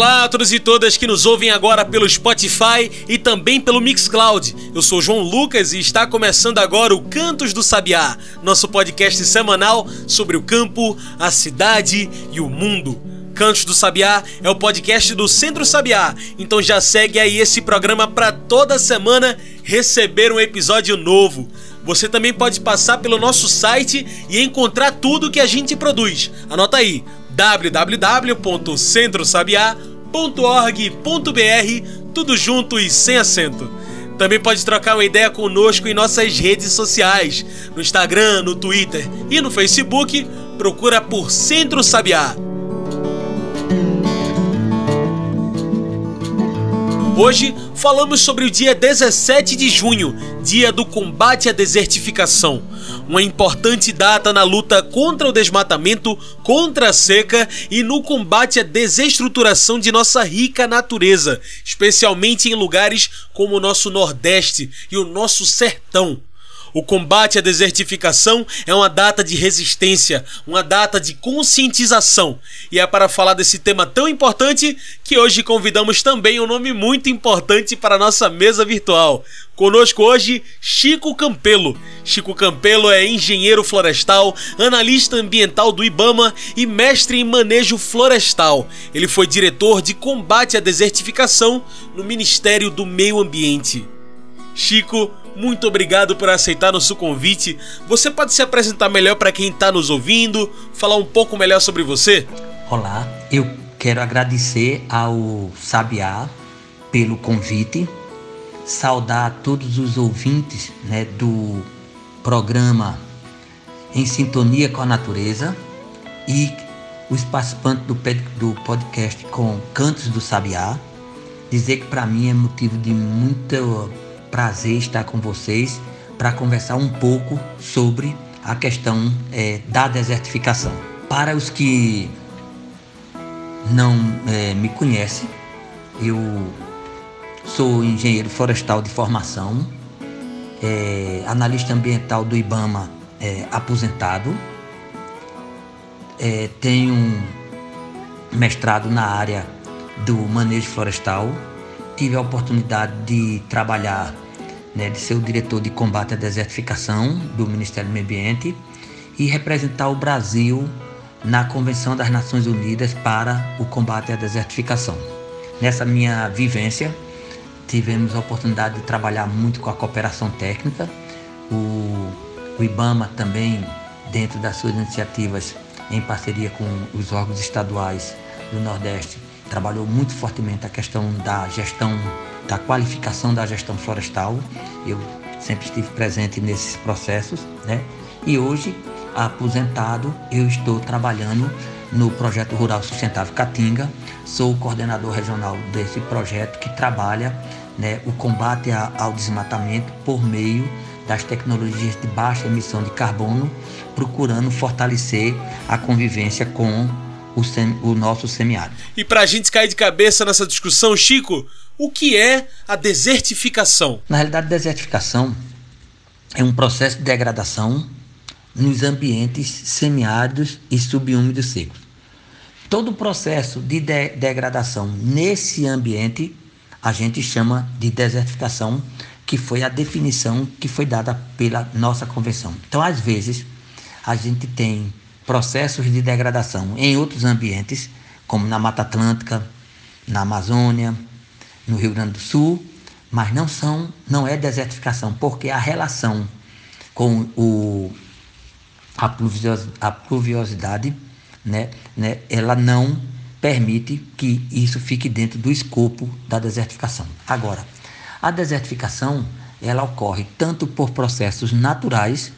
Olá a todos e todas que nos ouvem agora pelo Spotify e também pelo Mixcloud. Eu sou João Lucas e está começando agora o Cantos do Sabiá, nosso podcast semanal sobre o campo, a cidade e o mundo. Cantos do Sabiá é o podcast do Centro Sabiá, então já segue aí esse programa para toda semana receber um episódio novo. Você também pode passar pelo nosso site e encontrar tudo que a gente produz. Anota aí www.centrosabiá.org.br, tudo junto e sem acento. Também pode trocar uma ideia conosco em nossas redes sociais, no Instagram, no Twitter e no Facebook, procura por Centro Sabiá. Hoje falamos sobre o dia 17 de junho, dia do combate à desertificação. Uma importante data na luta contra o desmatamento, contra a seca e no combate à desestruturação de nossa rica natureza, especialmente em lugares como o nosso Nordeste e o nosso sertão. O combate à desertificação é uma data de resistência, uma data de conscientização. E é para falar desse tema tão importante que hoje convidamos também um nome muito importante para a nossa mesa virtual. Conosco hoje, Chico Campelo. Chico Campelo é engenheiro florestal, analista ambiental do IBAMA e mestre em manejo florestal. Ele foi diretor de combate à desertificação no Ministério do Meio Ambiente. Chico, muito obrigado por aceitar nosso convite. Você pode se apresentar melhor para quem está nos ouvindo, falar um pouco melhor sobre você? Olá, eu quero agradecer ao Sabiá pelo convite, saudar todos os ouvintes né, do programa Em Sintonia com a Natureza e os participantes do, podcast com Cantos do Sabiá. Dizer que para mim é motivo de muita prazer estar com vocês para conversar um pouco sobre a questão é, da desertificação. Para os que não é, me conhecem, eu sou engenheiro florestal de formação, é, analista ambiental do IBAMA é, aposentado, é, tenho mestrado na área do manejo florestal tive a oportunidade de trabalhar, né, de ser o diretor de combate à desertificação do Ministério do Meio Ambiente e representar o Brasil na Convenção das Nações Unidas para o combate à desertificação. Nessa minha vivência, tivemos a oportunidade de trabalhar muito com a cooperação técnica, o, o IBAMA também, dentro das suas iniciativas em parceria com os órgãos estaduais do Nordeste, trabalhou muito fortemente a questão da gestão, da qualificação da gestão florestal. Eu sempre estive presente nesses processos, né? E hoje, aposentado, eu estou trabalhando no projeto Rural Sustentável Catinga. Sou coordenador regional desse projeto que trabalha né, o combate ao desmatamento por meio das tecnologias de baixa emissão de carbono, procurando fortalecer a convivência com o, sem, o nosso semiárido. E para a gente cair de cabeça nessa discussão, Chico, o que é a desertificação? Na realidade, desertificação é um processo de degradação nos ambientes semiáridos e subúmidos secos. Todo o processo de, de degradação nesse ambiente a gente chama de desertificação, que foi a definição que foi dada pela nossa convenção. Então, às vezes, a gente tem processos de degradação em outros ambientes, como na Mata Atlântica, na Amazônia, no Rio Grande do Sul, mas não são, não é desertificação, porque a relação com o, a, pluviosidade, né, né, ela não permite que isso fique dentro do escopo da desertificação. Agora, a desertificação ela ocorre tanto por processos naturais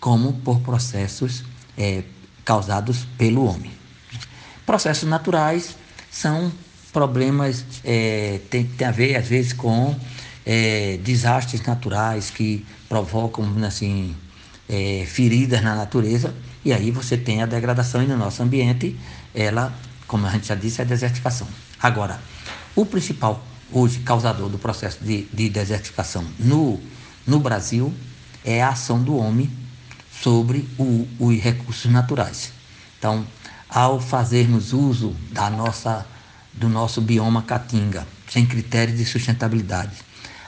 como por processos é, causados pelo homem. Processos naturais são problemas, é, tem, tem a ver às vezes com é, desastres naturais que provocam assim, é, feridas na natureza, e aí você tem a degradação e no nosso ambiente, ela, como a gente já disse, é a desertificação. Agora, o principal hoje causador do processo de, de desertificação no, no Brasil é a ação do homem sobre o, os recursos naturais. Então, ao fazermos uso da nossa, do nosso bioma caatinga, sem critérios de sustentabilidade,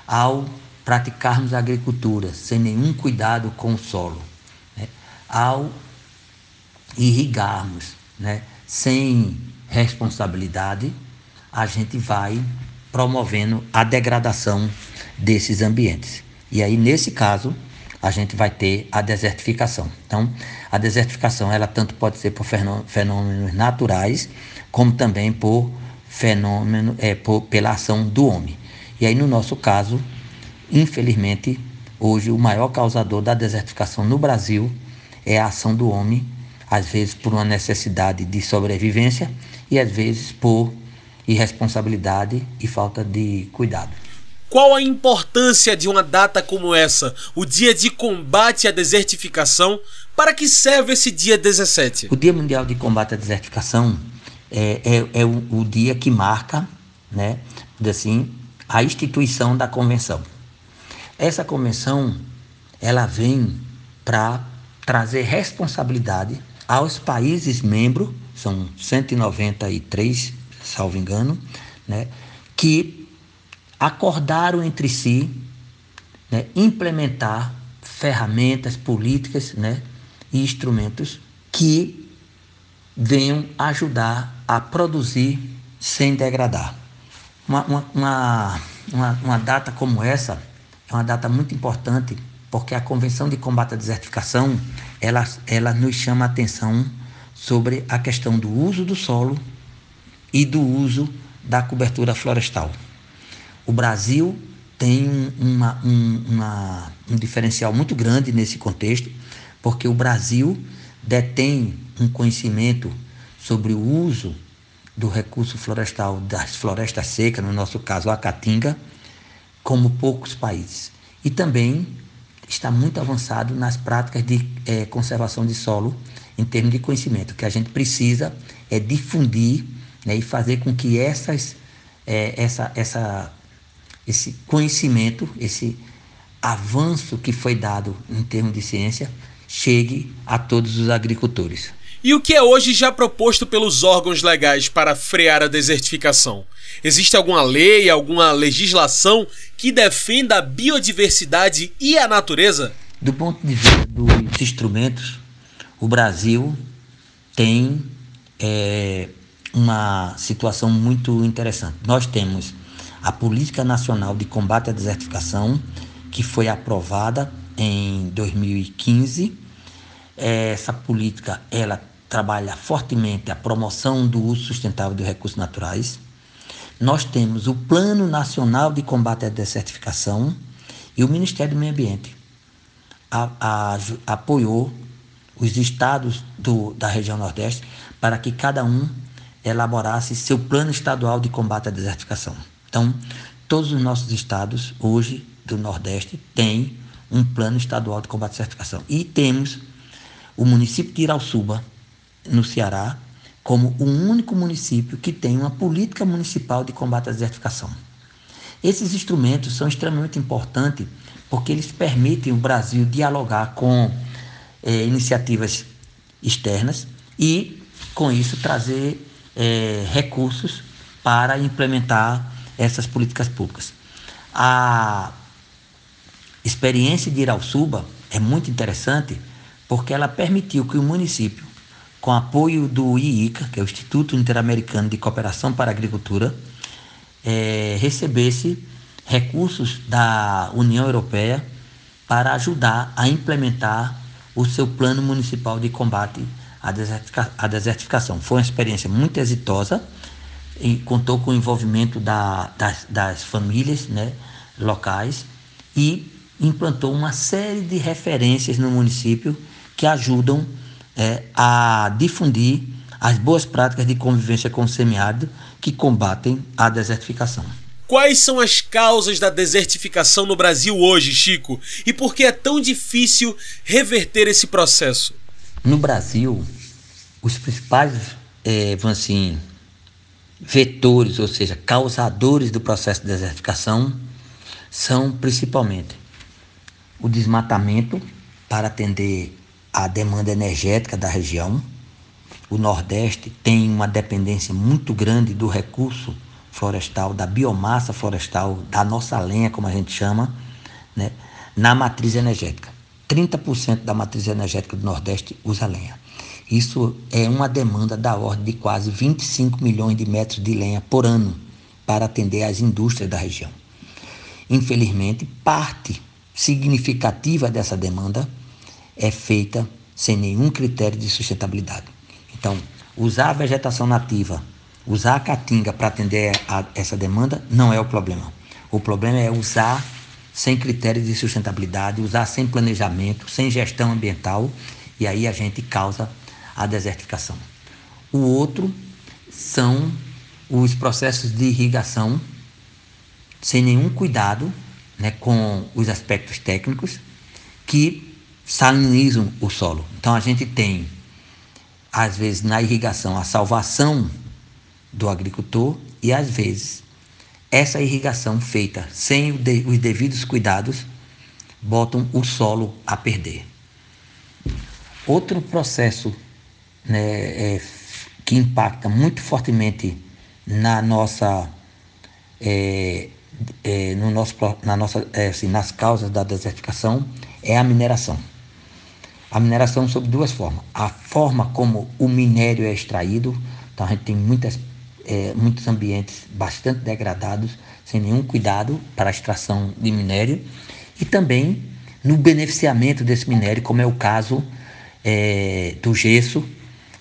ao praticarmos a agricultura sem nenhum cuidado com o solo, né? ao irrigarmos né? sem responsabilidade, a gente vai promovendo a degradação desses ambientes. E aí, nesse caso, a gente vai ter a desertificação. Então, a desertificação, ela tanto pode ser por fenômenos naturais, como também por fenômeno, é, por, pela ação do homem. E aí, no nosso caso, infelizmente, hoje o maior causador da desertificação no Brasil é a ação do homem, às vezes por uma necessidade de sobrevivência e às vezes por irresponsabilidade e falta de cuidado. Qual a importância de uma data como essa, o Dia de Combate à Desertificação? Para que serve esse dia 17? O Dia Mundial de Combate à Desertificação é, é, é o, o, dia que marca, né, assim, a instituição da convenção. Essa convenção, ela vem para trazer responsabilidade aos países membros, são 193 salvo engano, né, que acordaram entre si né, implementar ferramentas, políticas né, e instrumentos que venham ajudar a produzir sem degradar. Uma, uma, uma, uma, data como essa é uma data muito importante porque a Convenção de Combate à Desertificação ela, ela nos chama a atenção sobre a questão do uso do solo e do uso da cobertura florestal. O Brasil tem uma, um, uma, um diferencial muito grande nesse contexto, porque o Brasil detém um conhecimento sobre o uso do recurso florestal das florestas secas, no nosso caso a caatinga, como poucos países. E também está muito avançado nas práticas de é, conservação de solo em termos de conhecimento. O que a gente precisa é difundir né, e fazer com que essas, é, essa, essa, esse conhecimento, esse avanço que foi dado em termos de ciência, chegue a todos os agricultores. E o que é hoje já proposto pelos órgãos legais para frear a desertificação? Existe alguma lei, alguma legislação que defenda a biodiversidade e a natureza? Do ponto de vista dos instrumentos, o Brasil tem é, uma situação muito interessante. Nós temos a Política Nacional de Combate à Desertificação, que foi aprovada em 2015. Essa política ela trabalha fortemente a promoção do uso sustentável dos recursos naturais. Nós temos o Plano Nacional de Combate à Desertificação e o Ministério do Meio Ambiente a, a, apoiou os estados do, da região Nordeste para que cada um elaborasse seu plano estadual de combate à desertificação. Então, todos os nossos estados, hoje, do Nordeste, têm um plano estadual de combate à desertificação. E temos o município de Irauçuba, no Ceará, como o único município que tem uma política municipal de combate à desertificação. Esses instrumentos são extremamente importantes porque eles permitem o Brasil dialogar com eh, iniciativas externas e, com isso, trazer é, recursos para implementar essas políticas públicas. A experiência de Irauçuba é muito interessante porque ela permitiu que o município, com apoio do IICA, que é o Instituto Interamericano de Cooperação para a Agricultura, é, recebesse recursos da União Europeia para ajudar a implementar o seu plano municipal de combate a desertificação. Foi uma experiência muito exitosa e contou com o envolvimento da, das, das famílias né, locais e implantou uma série de referências no município que ajudam é, a difundir as boas práticas de convivência com o semiárido que combatem a desertificação. Quais são as causas da desertificação no Brasil hoje, Chico? E por que é tão difícil reverter esse processo? No Brasil, os principais, é, assim, vetores, ou seja, causadores do processo de desertificação, são principalmente o desmatamento para atender à demanda energética da região. O Nordeste tem uma dependência muito grande do recurso florestal, da biomassa florestal, da nossa lenha, como a gente chama, né, na matriz energética. 30% da matriz energética do Nordeste usa lenha. Isso é uma demanda da ordem de quase 25 milhões de metros de lenha por ano para atender às indústrias da região. Infelizmente, parte significativa dessa demanda é feita sem nenhum critério de sustentabilidade. Então, usar a vegetação nativa, usar a caatinga para atender a essa demanda não é o problema. O problema é usar sem critério de sustentabilidade, usar sem planejamento, sem gestão ambiental, e aí a gente causa a desertificação. O outro são os processos de irrigação sem nenhum cuidado né, com os aspectos técnicos que salinizam o solo. Então a gente tem, às vezes, na irrigação, a salvação do agricultor e, às vezes, essa irrigação feita sem os devidos cuidados botam o solo a perder. Outro processo né, é, que impacta muito fortemente na nossa, é, é, no nosso, na nossa, é, assim, nas causas da desertificação é a mineração. A mineração sob duas formas. A forma como o minério é extraído, então a gente tem muitas, é, muitos ambientes bastante degradados, sem nenhum cuidado para a extração de minério, e também no beneficiamento desse minério, como é o caso é, do gesso,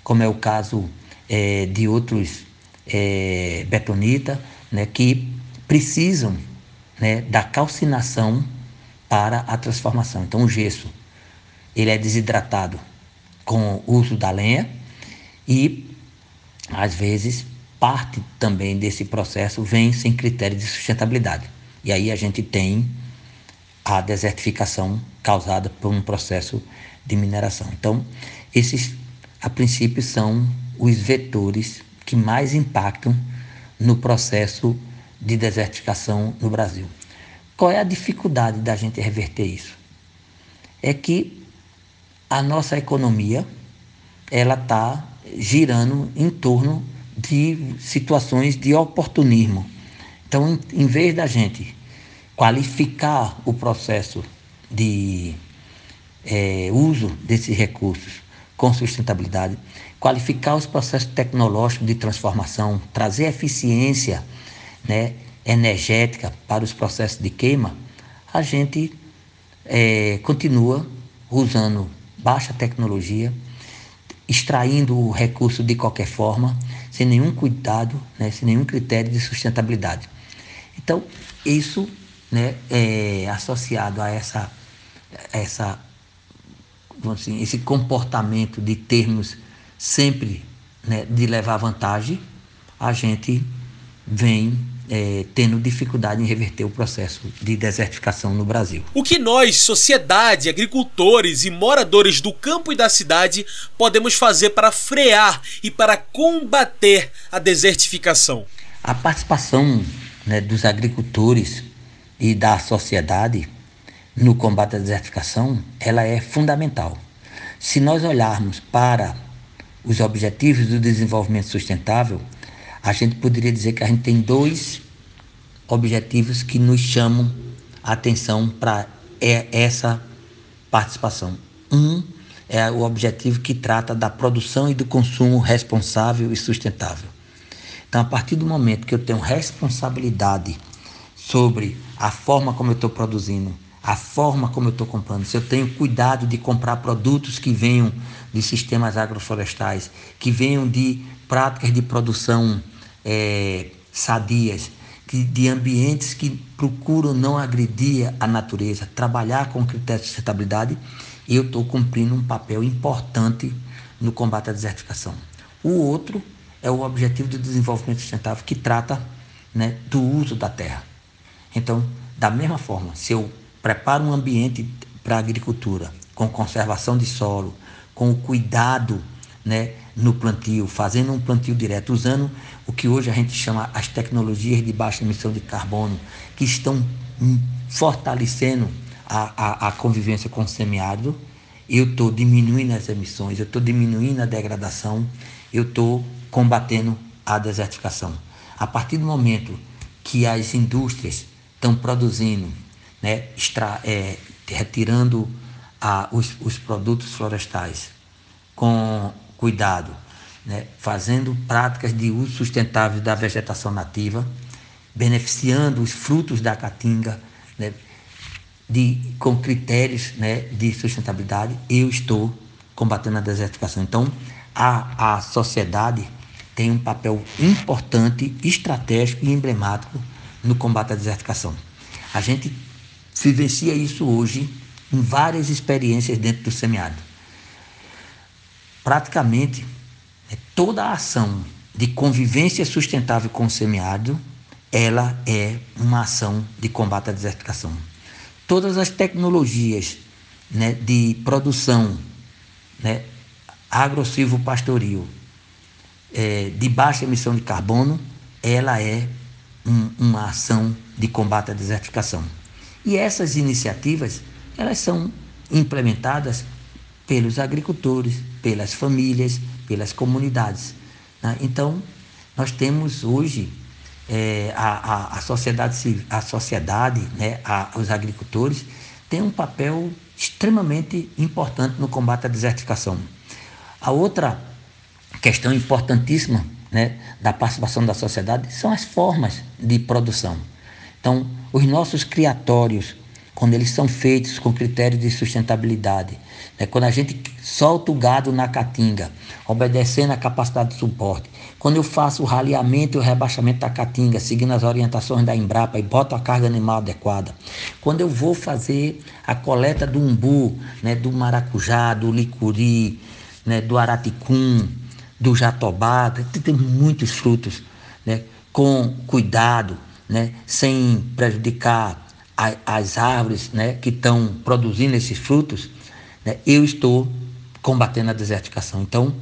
como é o caso é, de outros é, betonita, né, que precisam né, da calcinação para a transformação. Então, o gesso ele é desidratado com o uso da lenha e, às vezes, parte também desse processo vem sem critério de sustentabilidade. E aí a gente tem a desertificação causada por um processo de mineração. Então, esses a princípio, são os vetores que mais impactam no processo de desertificação no Brasil. Qual é a dificuldade da gente reverter isso? É que a nossa economia ela está girando em torno de situações de oportunismo. Então, em, vez da gente qualificar o processo de é, uso desses recursos com sustentabilidade, qualificar os processos tecnológicos de transformação, trazer eficiência né, energética para os processos de queima, a gente é, continua usando baixa tecnologia, extraindo o recurso de qualquer forma, sem nenhum cuidado, né, sem nenhum critério de sustentabilidade. Então, isso né, é associado a essa, essa assim, esse comportamento de termos sempre né, de levar vantagem, a gente vem é, tendo dificuldade em reverter o processo de desertificação no Brasil. O que nós, sociedade, agricultores e moradores do campo e da cidade, podemos fazer para frear e para combater a desertificação? A participação né, dos agricultores e da sociedade no combate à desertificação, ela é fundamental. Se nós olharmos para os objetivos do desenvolvimento sustentável, a gente poderia dizer que a gente tem dois objetivos que nos chamam a atenção para essa participação. Um é o objetivo que trata da produção e do consumo responsável e sustentável. Então, a partir do momento que eu tenho responsabilidade sobre a forma como eu estou produzindo, a forma como eu estou comprando, se eu tenho cuidado de comprar produtos que venham de sistemas agroflorestais, que venham de práticas de produção é, sadias, que, de ambientes que procuram não agredir a natureza, trabalhar com critérios de sustentabilidade, eu estou cumprindo um papel importante no combate à desertificação. O outro é o Objetivo de Desenvolvimento Sustentável, que trata né, do uso da terra. Então, da mesma forma, se eu preparo um ambiente para a agricultura com conservação de solo, com o cuidado né, no plantio, fazendo um plantio direto, usando o que hoje a gente chama as tecnologias de baixa emissão de carbono, que estão fortalecendo a, a, a convivência com o semiárido, eu estou diminuindo as emissões, eu estou diminuindo a degradação, eu estou combatendo a desertificação. A partir do momento que as indústrias estão produzindo, né, extra, é, retirando a, os, os produtos florestais com cuidado, né, fazendo práticas de uso sustentável da vegetação nativa, beneficiando os frutos da caatinga, né, de, com critérios né, de sustentabilidade, eu estou combatendo a desertificação. Então, a, a sociedade tem um papel importante, estratégico e emblemático no combate à desertificação. A gente vivencia isso hoje em várias experiências dentro do semiárido. Praticamente, né, toda a ação de convivência sustentável com o semiárido, ela é uma ação de combate à desertificação todas as tecnologias né, de produção né, agro-silvo-pastoril é, de baixa emissão de carbono, ela é um, uma ação de combate à desertificação. E essas iniciativas, elas são implementadas pelos agricultores, pelas famílias, pelas comunidades. Né? Então, nós temos hoje é, a, a, a, sociedade, a sociedade né, a, os agricultores, têm um papel extremamente importante no combate à desertificação. A outra questão importantíssima né, da participação da sociedade são as formas de produção. Então, os nossos criatórios, quando eles são feitos com critérios de sustentabilidade, né, quando a gente solta o gado na caatinga, obedecendo a capacidade de suporte, quando eu faço o raleamento e o rebaixamento da caatinga, seguindo as orientações da Embrapa e boto a carga animal adequada. Quando eu vou fazer a coleta do umbu, né, do maracujá, do licuri, né, do araticum, do jatobá, tem muitos frutos, né, com cuidado, né, sem prejudicar a, as árvores né, que estão produzindo esses frutos, né, eu estou combatendo a desertificação. Então,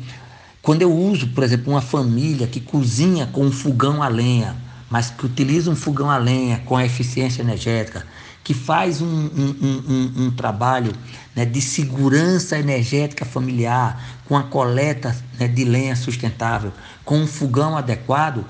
quando eu uso, por exemplo, uma família que cozinha com um fogão a lenha, mas que utiliza um fogão a lenha com a eficiência energética, que faz um, um, um, um trabalho né, de segurança energética familiar, com a coleta né, de lenha sustentável, com um fogão adequado,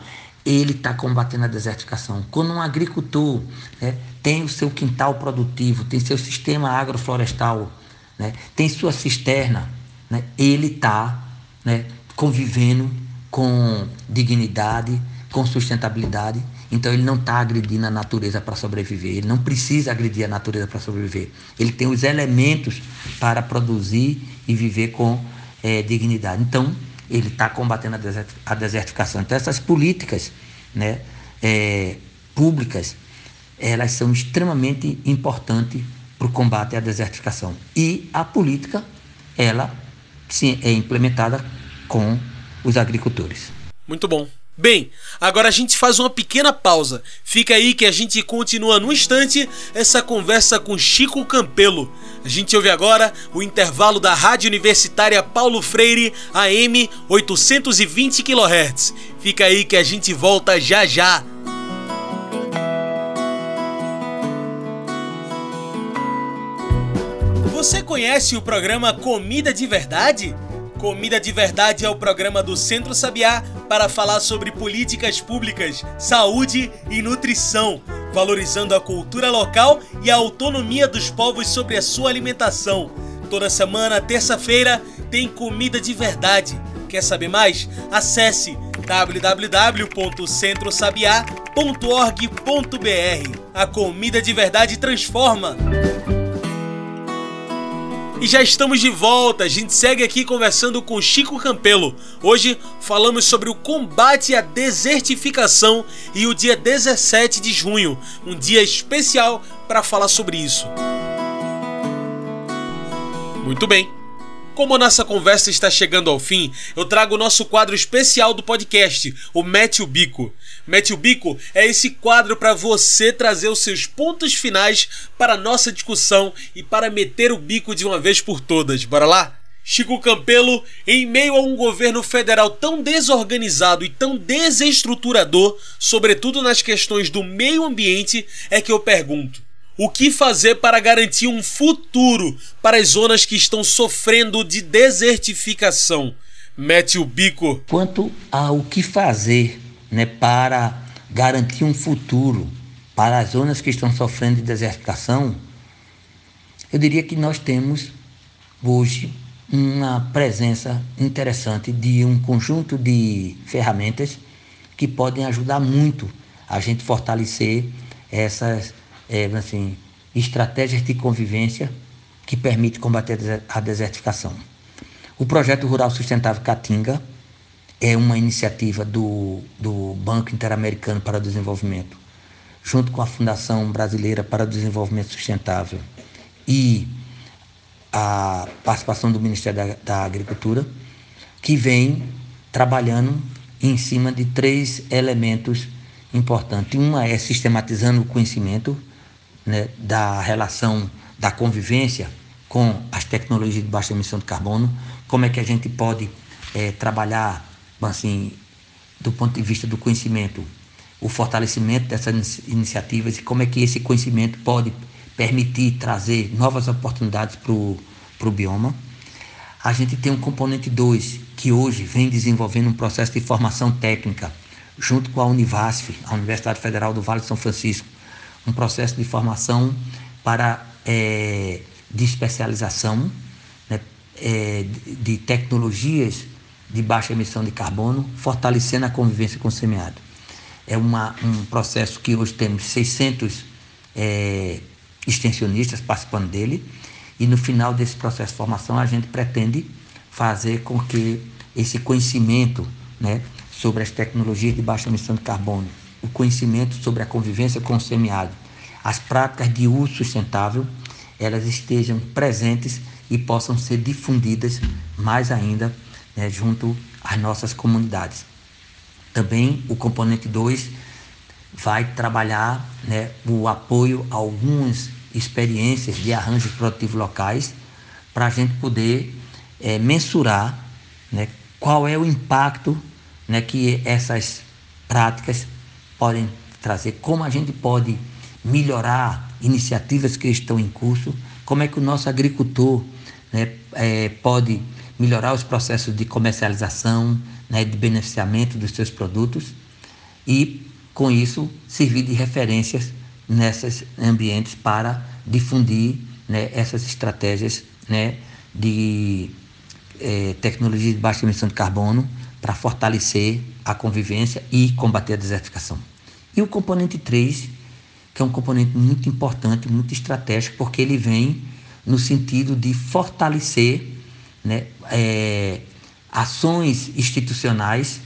ele está combatendo a desertificação. Quando um agricultor né, tem o seu quintal produtivo, tem seu sistema agroflorestal, né, tem sua cisterna, né, ele está né, convivendo com dignidade, com sustentabilidade. Então ele não está agredindo a natureza para sobreviver. Ele não precisa agredir a natureza para sobreviver. Ele tem os elementos para produzir e viver com é, dignidade. Então ele está combatendo a desertificação. Então essas políticas, né, é, públicas, elas são extremamente importantes para o combate à desertificação. E a política, ela sim, é implementada com os agricultores. Muito bom. Bem, agora a gente faz uma pequena pausa. Fica aí que a gente continua no instante essa conversa com Chico Campelo. A gente ouve agora o intervalo da Rádio Universitária Paulo Freire AM 820 kHz. Fica aí que a gente volta já já. Você conhece o programa Comida de Verdade? Comida de Verdade é o programa do Centro Sabiá para falar sobre políticas públicas, saúde e nutrição, valorizando a cultura local e a autonomia dos povos sobre a sua alimentação. Toda semana, terça-feira, tem Comida de Verdade. Quer saber mais? Acesse www.centrosabiá.org.br. A comida de verdade transforma. E já estamos de volta, a gente segue aqui conversando com Chico Campelo. Hoje falamos sobre o combate à desertificação e o dia 17 de junho, um dia especial para falar sobre isso. Muito bem. Como nossa conversa está chegando ao fim, eu trago o nosso quadro especial do podcast, o Mete o Bico. Mete o Bico é esse quadro para você trazer os seus pontos finais para a nossa discussão e para meter o bico de uma vez por todas. Bora lá? Chico Campelo, em meio a um governo federal tão desorganizado e tão desestruturador, sobretudo nas questões do meio ambiente, é que eu pergunto: o que fazer para garantir um futuro para as zonas que estão sofrendo de desertificação? Mete o bico. Quanto ao que fazer né, para garantir um futuro para as zonas que estão sofrendo de desertificação, eu diria que nós temos hoje uma presença interessante de um conjunto de ferramentas que podem ajudar muito a gente fortalecer essas é, assim, estratégias de convivência que permitem combater a desertificação. O projeto Rural Sustentável Caatinga é uma iniciativa do, do Banco Interamericano para o Desenvolvimento, junto com a Fundação Brasileira para o Desenvolvimento Sustentável e a participação do Ministério da, da Agricultura, que vem trabalhando em cima de três elementos importantes. Uma é sistematizando o conhecimento né, da relação da convivência com as tecnologias de baixa emissão de carbono, como é que a gente pode é, trabalhar, assim, do ponto de vista do conhecimento, o fortalecimento dessas iniciativas e como é que esse conhecimento pode permitir trazer novas oportunidades para o bioma. A gente tem um componente 2, que hoje vem desenvolvendo um processo de formação técnica, junto com a Univasf, a Universidade Federal do Vale de São Francisco, um processo de formação para é, de especialização né, é, de tecnologias de baixa emissão de carbono, fortalecendo a convivência com o semiárido. É uma, um processo que hoje temos 600 é, extensionistas participando dele, e no final desse processo de formação a gente pretende fazer com que esse conhecimento né, sobre as tecnologias de baixa emissão de carbono, o conhecimento sobre a convivência com o semiárido, as práticas de uso sustentável, elas estejam presentes e possam ser difundidas mais ainda né, junto às nossas comunidades. Também o componente 2 vai trabalhar né, o apoio a algumas experiências de arranjos produtivos locais para a gente poder é, mensurar né, qual é o impacto né, que essas práticas podem trazer, como a gente pode melhorar iniciativas que estão em curso, como é que o nosso agricultor né, é, pode melhorar os processos de comercialização, né, de beneficiamento dos seus produtos? E com isso, servir de referências nesses ambientes para difundir né, essas estratégias né, de é, tecnologia de baixa emissão de carbono para fortalecer a convivência e combater a desertificação. E o componente 3, que é um componente muito importante, muito estratégico, porque ele vem no sentido de fortalecer né, é, ações institucionais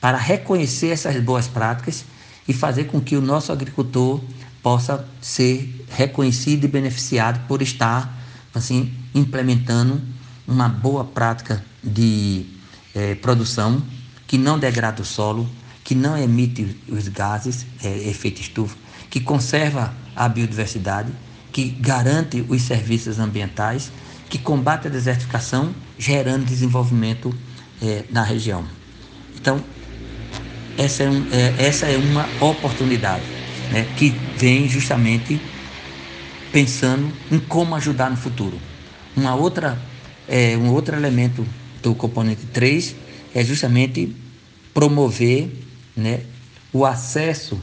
para reconhecer essas boas práticas e fazer com que o nosso agricultor possa ser reconhecido e beneficiado por estar assim implementando uma boa prática de eh, produção que não degrada o solo, que não emite os gases, eh, efeito estufa, que conserva a biodiversidade, que garante os serviços ambientais, que combate a desertificação, gerando desenvolvimento eh, na região. Então, essa é, um, é, essa é uma oportunidade né, que vem justamente pensando em como ajudar no futuro. Uma outra, é, um outro elemento do componente 3 é justamente promover né, o acesso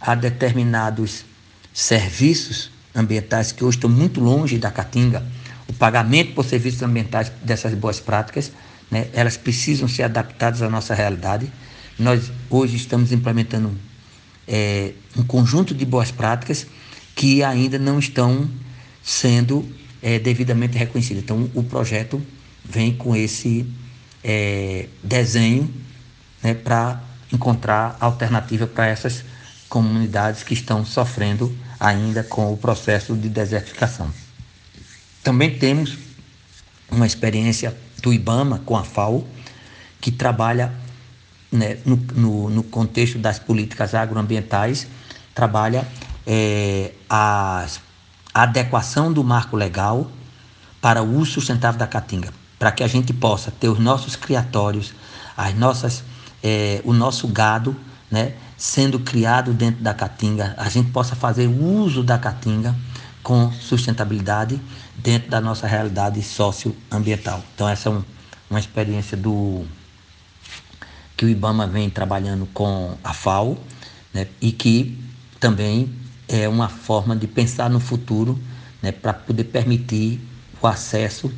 a determinados serviços ambientais que hoje estão muito longe da Caatinga, o pagamento por serviços ambientais dessas boas práticas, né, elas precisam ser adaptadas à nossa realidade nós hoje estamos implementando é, um conjunto de boas práticas que ainda não estão sendo é, devidamente reconhecidas. Então, o projeto vem com esse é, desenho né, para encontrar alternativa para essas comunidades que estão sofrendo ainda com o processo de desertificação. Também temos uma experiência do IBAMA com a FAO, que trabalha né, no, no, no, contexto das políticas agroambientais, trabalha é, a adequação do marco legal para o uso sustentável da caatinga, para que a gente possa ter os nossos criatórios, as nossas, é, o nosso gado, né, sendo criado dentro da caatinga, a gente possa fazer uso da caatinga com sustentabilidade dentro da nossa realidade socioambiental. Então essa é um, uma experiência do que o IBAMA vem trabalhando com a FAO né, e que também é uma forma de pensar no futuro né, para poder permitir o acesso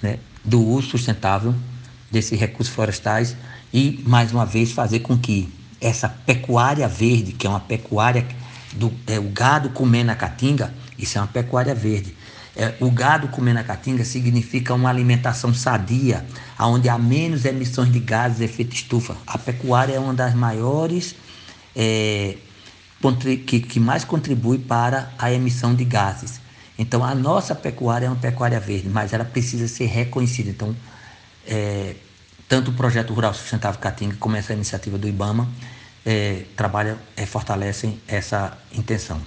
né, do uso sustentável desses recursos florestais e, mais uma vez, fazer com que essa pecuária verde, que é uma pecuária do é, o gado comendo a caatinga, isso é uma pecuária verde. É, o gado comendo a caatinga significa uma alimentação sadia, onde há menos emissões de gases de efeito estufa. A pecuária é uma das maiores é, que, que mais contribui para a emissão de gases. Então, a nossa pecuária é uma pecuária verde, mas ela precisa ser reconhecida. Então, é, tanto o projeto Rural Sustentável Caatinga como essa iniciativa do IBAMA é, trabalham, é, fortalecem essa intenção.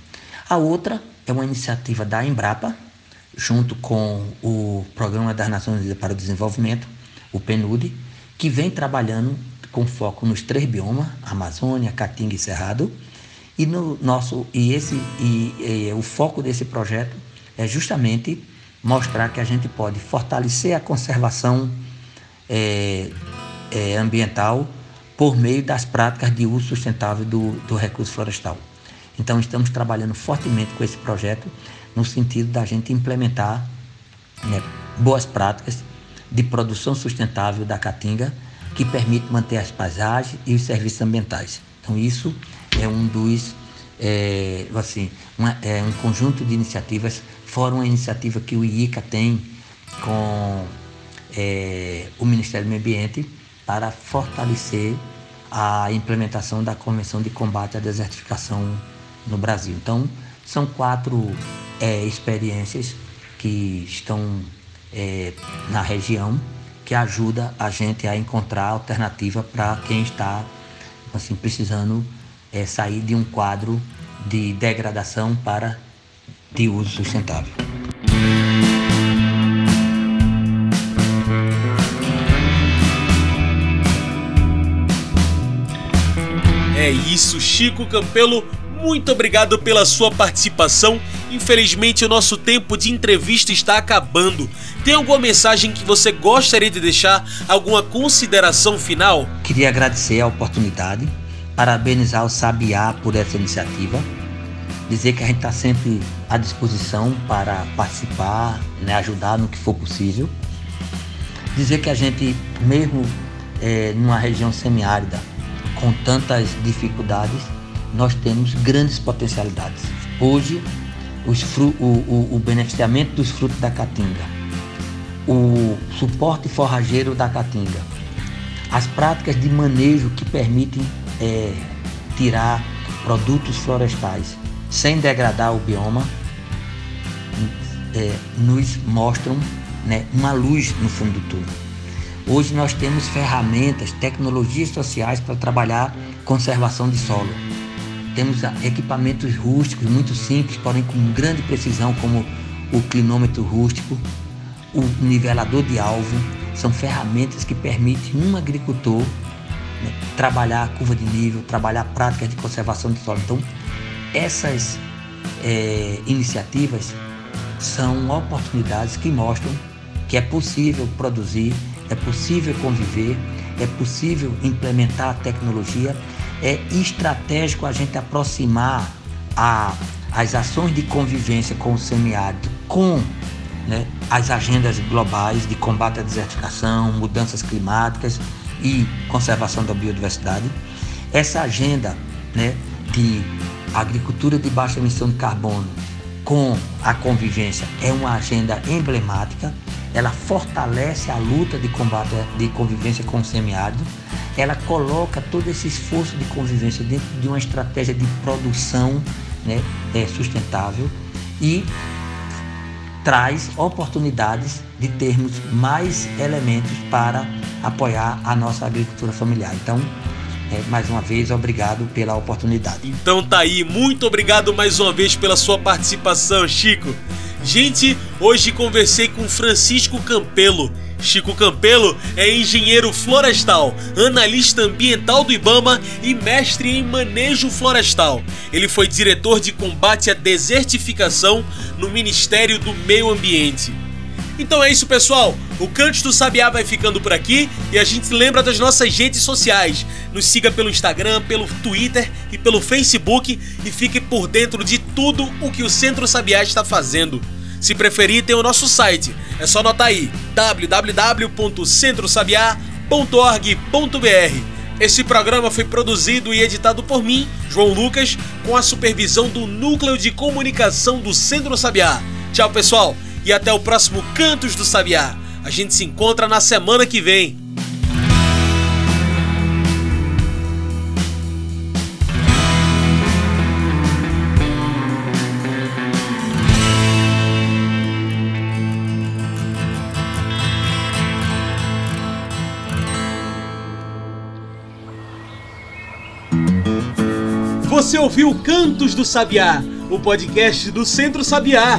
A outra é uma iniciativa da Embrapa, junto com o Programa das Nações Unidas para o Desenvolvimento, o PNUD, que vem trabalhando com foco nos três biomas, Amazônia, Caatinga e Cerrado, e no nosso e esse e, e, o foco desse projeto é justamente mostrar que a gente pode fortalecer a conservação é, é, ambiental por meio das práticas de uso sustentável do, do recurso florestal. Então estamos trabalhando fortemente com esse projeto no sentido da gente implementar né, boas práticas de produção sustentável da caatinga que permite manter as paisagens e os serviços ambientais. Então isso é um dos é, assim uma, é um conjunto de iniciativas fora uma iniciativa que o IICA tem com é, o Ministério do Meio Ambiente para fortalecer a implementação da Convenção de Combate à Desertificação no Brasil. Então, são quatro é, experiências que estão é, na região que ajuda a gente a encontrar alternativa para quem está assim precisando é, sair de um quadro de degradação para de uso sustentável. É isso, Chico Campelo. Muito obrigado pela sua participação. Infelizmente, o nosso tempo de entrevista está acabando. Tem alguma mensagem que você gostaria de deixar? Alguma consideração final? Queria agradecer a oportunidade, parabenizar o Sabiá por essa iniciativa, dizer que a gente está sempre à disposição para participar, né, ajudar no que for possível. Dizer que a gente, mesmo é, numa região semiárida, com tantas dificuldades, nós temos grandes potencialidades. Hoje, fru, o, o, o beneficiamento dos frutos da caatinga, o suporte forrageiro da caatinga, as práticas de manejo que permitem é, tirar produtos florestais sem degradar o bioma, é, nos mostram né, uma luz no fundo do túnel. Hoje nós temos ferramentas, tecnologias sociais para trabalhar conservação de solo. Temos equipamentos rústicos muito simples, porém com grande precisão, como o clinômetro rústico, o nivelador de alvo. São ferramentas que permitem um agricultor né, trabalhar a curva de nível, trabalhar práticas de conservação de solo. Então, essas é, iniciativas são oportunidades que mostram que é possível produzir, é possível conviver, é possível implementar a tecnologia é estratégico a gente aproximar a, as ações de convivência com o semiárido com né, as agendas globais de combate à desertificação, mudanças climáticas e conservação da biodiversidade. Essa agenda né, de agricultura de baixa emissão de carbono com a convivência é uma agenda emblemática. Ela fortalece a luta de combate de convivência com o semiárido ela coloca todo esse esforço de convivência dentro de uma estratégia de produção né, é, sustentável e traz oportunidades de termos mais elementos para apoiar a nossa agricultura familiar. Então, mais uma vez, obrigado pela oportunidade. Então tá aí, muito obrigado mais uma vez pela sua participação, Chico. Gente, hoje conversei com Francisco Campelo. Chico Campelo é engenheiro florestal, analista ambiental do Ibama e mestre em manejo florestal. Ele foi diretor de combate à desertificação no Ministério do Meio Ambiente. Então é isso, pessoal. O Cantos do Sabiá vai ficando por aqui e a gente lembra das nossas redes sociais. Nos siga pelo Instagram, pelo Twitter e pelo Facebook e fique por dentro de tudo o que o Centro Sabiá está fazendo. Se preferir, tem o nosso site. É só anotar aí: www.centrosabiá.org.br. Esse programa foi produzido e editado por mim, João Lucas, com a supervisão do Núcleo de Comunicação do Centro Sabiá. Tchau, pessoal, e até o próximo Cantos do Sabiá. A gente se encontra na semana que vem. Você ouviu Cantos do Sabiá, o podcast do Centro Sabiá.